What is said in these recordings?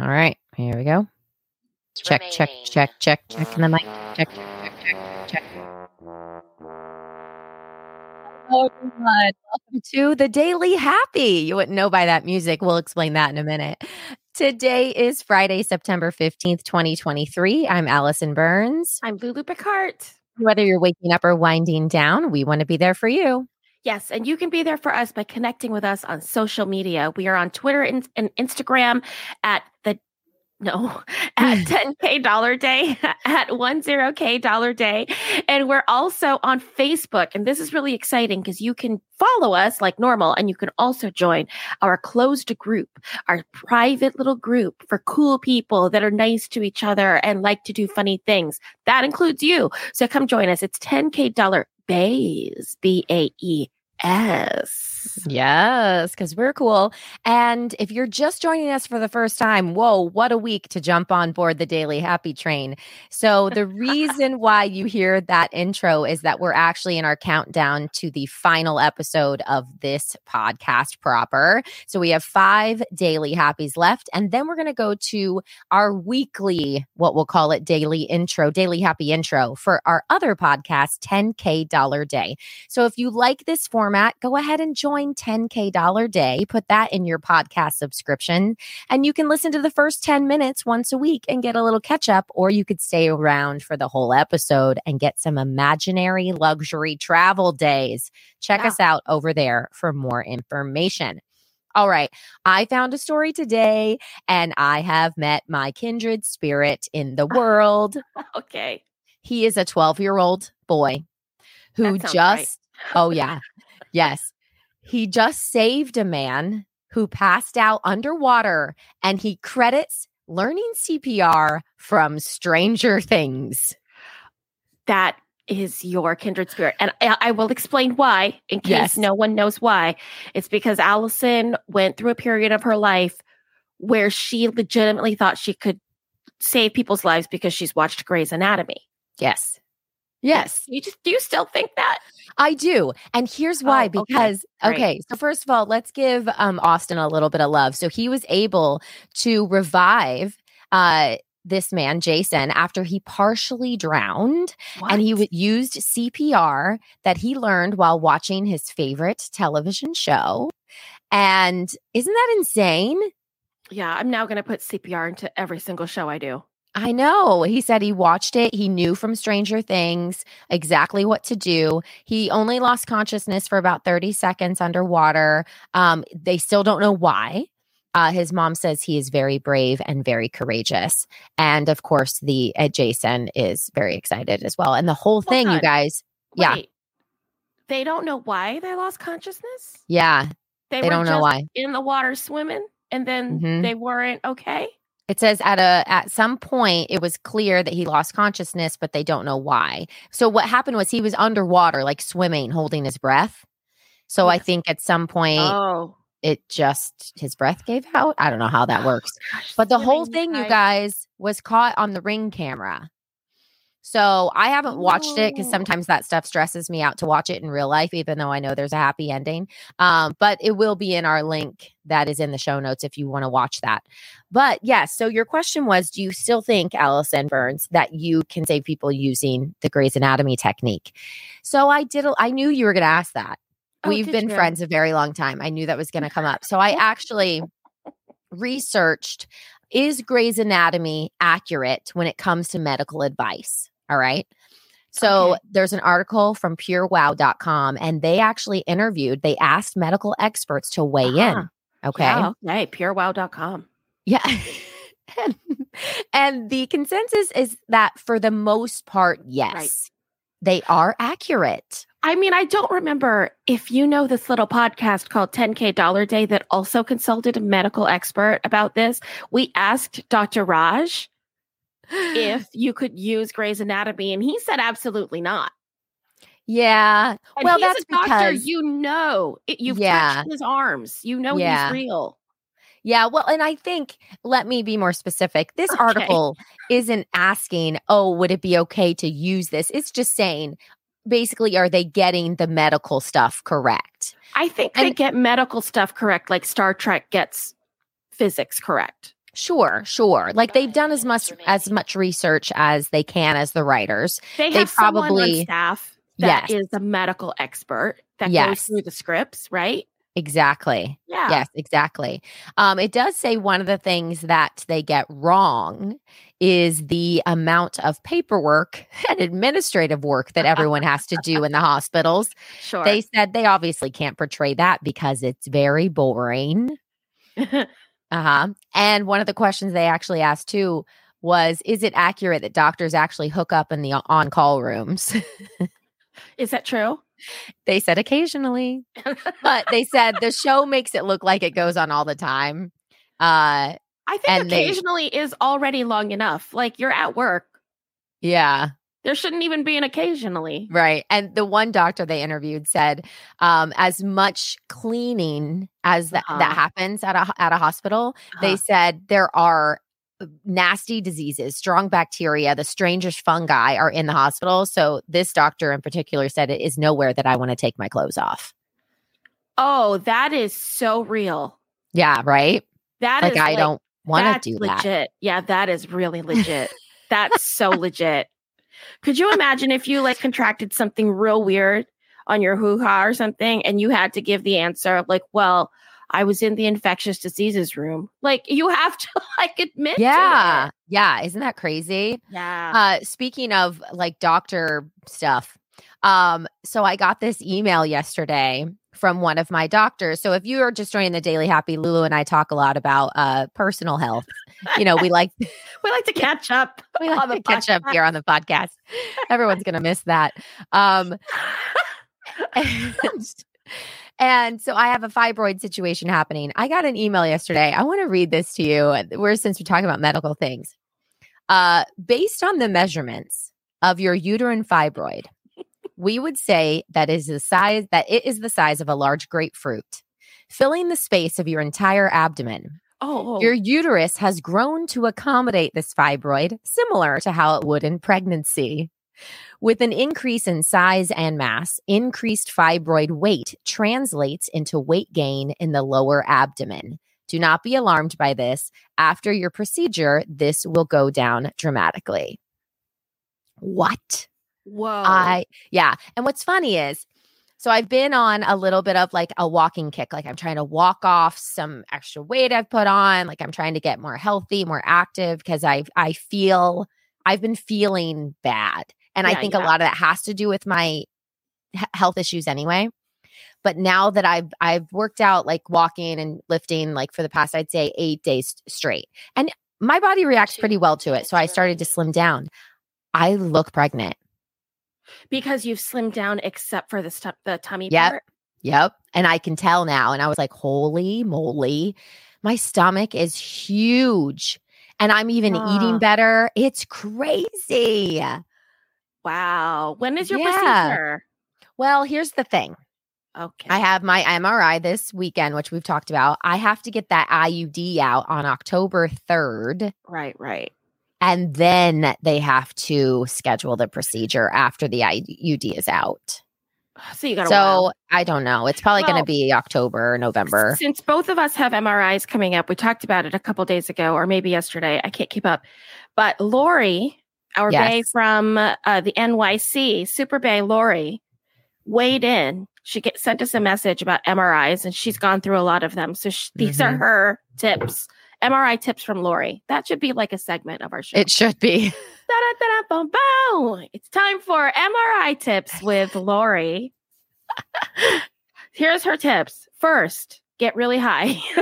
All right, here we go. Check, check, check, check, check in the mic. Check, check, check, check. Hello, everyone. Welcome to the Daily Happy. You wouldn't know by that music. We'll explain that in a minute. Today is Friday, September 15th, 2023. I'm Allison Burns. I'm Lulu Picard. Whether you're waking up or winding down, we want to be there for you. Yes, and you can be there for us by connecting with us on social media. We are on Twitter and, and Instagram at the no at mm. 10k dollar day at 10k dollar day. And we're also on facebook and this is really exciting because you can follow us like normal and you can also join our closed group our private little group for cool people that are nice to each other and like to do funny things. That includes you. So come join us. It's 10k dollar bays b-a-e S. Yes, because we're cool. And if you're just joining us for the first time, whoa, what a week to jump on board the Daily Happy Train. So, the reason why you hear that intro is that we're actually in our countdown to the final episode of this podcast proper. So, we have five Daily Happies left. And then we're going to go to our weekly, what we'll call it, daily intro, Daily Happy intro for our other podcast, 10K Dollar Day. So, if you like this form, format, go ahead and join 10K Dollar Day. Put that in your podcast subscription, and you can listen to the first 10 minutes once a week and get a little catch up, or you could stay around for the whole episode and get some imaginary luxury travel days. Check us out over there for more information. All right. I found a story today and I have met my kindred spirit in the world. okay. He is a 12 year old boy who just, right. oh, yeah. Yes. He just saved a man who passed out underwater and he credits learning CPR from Stranger Things. That is your kindred spirit. And I, I will explain why in case yes. no one knows why. It's because Allison went through a period of her life where she legitimately thought she could save people's lives because she's watched Grey's Anatomy. Yes. Yes. You just do you still think that? I do. And here's why oh, because okay. okay. so first of all, let's give um Austin a little bit of love. So he was able to revive uh this man Jason after he partially drowned what? and he w- used CPR that he learned while watching his favorite television show. And isn't that insane? Yeah, I'm now going to put CPR into every single show I do. I know. He said he watched it. He knew from Stranger Things exactly what to do. He only lost consciousness for about 30 seconds underwater. Um, they still don't know why. Uh, his mom says he is very brave and very courageous. And of course, the uh, Jason is very excited as well. And the whole thing, you guys, Wait, yeah. They don't know why they lost consciousness? Yeah. They, they don't know why. In the water swimming and then mm-hmm. they weren't okay? It says at a at some point it was clear that he lost consciousness, but they don't know why. So what happened was he was underwater, like swimming, holding his breath. So. I think at some point oh. it just his breath gave out. I don't know how that oh, works. Gosh, but the whole thing, you guys, was caught on the ring camera. So I haven't watched it because sometimes that stuff stresses me out to watch it in real life, even though I know there's a happy ending. Um, but it will be in our link that is in the show notes if you want to watch that. But yes, so your question was Do you still think, Allison Burns, that you can save people using the Grey's Anatomy technique? So I did, I knew you were going to ask that. Oh, We've been you? friends a very long time. I knew that was going to come up. So I actually researched is Grey's Anatomy accurate when it comes to medical advice? All right. So okay. there's an article from purewow.com and they actually interviewed, they asked medical experts to weigh uh-huh. in. Okay. Yeah, okay. Purewow.com. Yeah. and, and the consensus is that for the most part, yes, right. they are accurate. I mean, I don't remember if you know this little podcast called 10K Dollar Day that also consulted a medical expert about this. We asked Dr. Raj if you could use Grey's Anatomy, and he said absolutely not. Yeah. And well, that's doctor. Because, you know, it, you've yeah. touched his arms. You know yeah. he's real. Yeah, well, and I think let me be more specific. This okay. article isn't asking, "Oh, would it be okay to use this?" It's just saying, basically, are they getting the medical stuff correct? I think and, they get medical stuff correct, like Star Trek gets physics correct. Sure, sure. Like they've done as much as much research as they can as the writers. They They probably- on staff that is Yes. a medical expert that goes through the scripts, right? Exactly. Yeah. Yes, exactly. Um, it does say one of the things that they get wrong is the amount of paperwork and administrative work that everyone has to do in the hospitals. Sure. They said they obviously can't portray that because it's very boring. Uh-huh. And one of the questions they actually asked too was is it accurate that doctors actually hook up in the on-call rooms? is that true? they said occasionally. But they said the show makes it look like it goes on all the time. Uh I think And they- occasionally is already long enough. Like you're at work. yeah, There shouldn't even be an occasionally. right. And the one doctor they interviewed said um as much cleaning as that Uh-huh. that happens at a at a hospital, they Uh-huh. said there are nasty diseases, strong bacteria, the strangest fungi are in the hospital. So this doctor in particular said it is nowhere that I want to take my clothes off. Oh, that is so real. Yeah, right. That Like I don't want to do that. legit. Yeah, that is really legit. that's so legit. Could you imagine if you like contracted something real weird on your hoo ha or something and you had to give the answer of like, well, I was in the infectious diseases room. Like you have to like admit to Yeah. Yeah. Isn't that crazy? Yeah. Uh, speaking of like doctor stuff, um, so I got this email yesterday from one of my doctors. So if you are just joining the Daily Happy, Lulu and I talk a lot about uh personal health. You know, we like we like to catch up. we on like the to catch up here on the podcast. Everyone's gonna miss that. Um and, and so I have a fibroid situation happening. I got an email yesterday. I want to read this to you. We're since we're talking about medical things. Uh, based on the measurements of your uterine fibroid, we would say that is the size that it is the size of a large grapefruit, filling the space of your entire abdomen. oh, Your oh. uterus has grown to accommodate this fibroid, similar to how it would in pregnancy. With an increase in size and mass, increased fibroid weight translates into weight gain in the lower abdomen. Do not be alarmed by this. After your procedure, this will go down dramatically. What? Whoa. I yeah. And what's funny is so I've been on a little bit of like a walking kick. Like I'm trying to walk off some extra weight I've put on. Like I'm trying to get more healthy, more active because I I feel I've been feeling bad. And I Yeah, think a lot of that has to do with my he- health issues anyway. But now that I've I've worked out like walking and lifting like for the past I'd say 8 days straight. And my body reacts pretty well to it. So I started to slim down. I look pregnant. Because you've slimmed down except for the stu- the tummy Yep. part. Yep. And I can tell now. And I was like, holy moly, my stomach is huge. And I'm even Ah. eating better. It's crazy. Wow. When is your Yeah. procedure? Well, here's the thing Okay. I have my MRI this weekend, which we've talked about. I have to get that IUD out on October 3rd. right, right. And then they have to schedule the procedure after the IUD is out. So you got So I don't know. It's probably going to be October, or November. Since both of us have MRIs coming up, we talked about it a couple days ago, or maybe yesterday. I can't keep up. But Lori, our Yes. Bae from uh, the NYC, Super Bae Lori, weighed in. She get, sent us a message about MRIs, and she's gone through a lot of them. So sh- these are Mhm. her tips. MRI tips from Lori. That should be like a segment of our show. It should be. It's time for MRI tips with Lori. Here's her tips. First, get really high.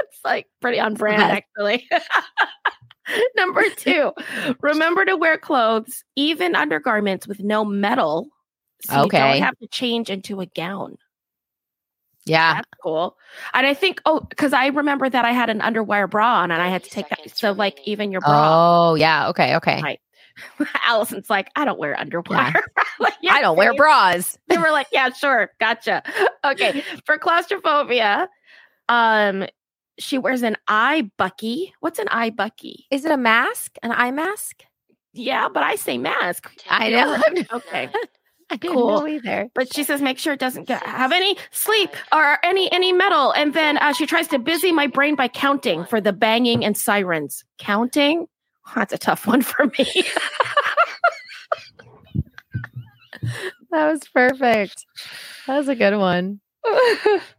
it's like pretty on brand, actually. Number two, remember to wear clothes, even undergarments with no metal. So you don't have to change into a gown. Yeah. That's cool. And I think, oh, because I remember that I had an underwire bra on and I had to take that. So, like, even your bra. Oh, yeah. Okay. Okay. Right. Allison's like, I don't wear underwire. Like, yeah, I don't wear same. bras. They were like, yeah, sure, gotcha. Okay, for claustrophobia, um, she wears an eye bucky. What's an eye bucky? Is it a mask? An eye mask? Yeah, but I say mask. I know. Okay. Cool either. But she says, make sure it doesn't get, have any sleep or any any metal. And then uh, she tries to busy my brain by counting for the banging and sirens. Counting? That's a tough one for me. that was perfect. That was a good one.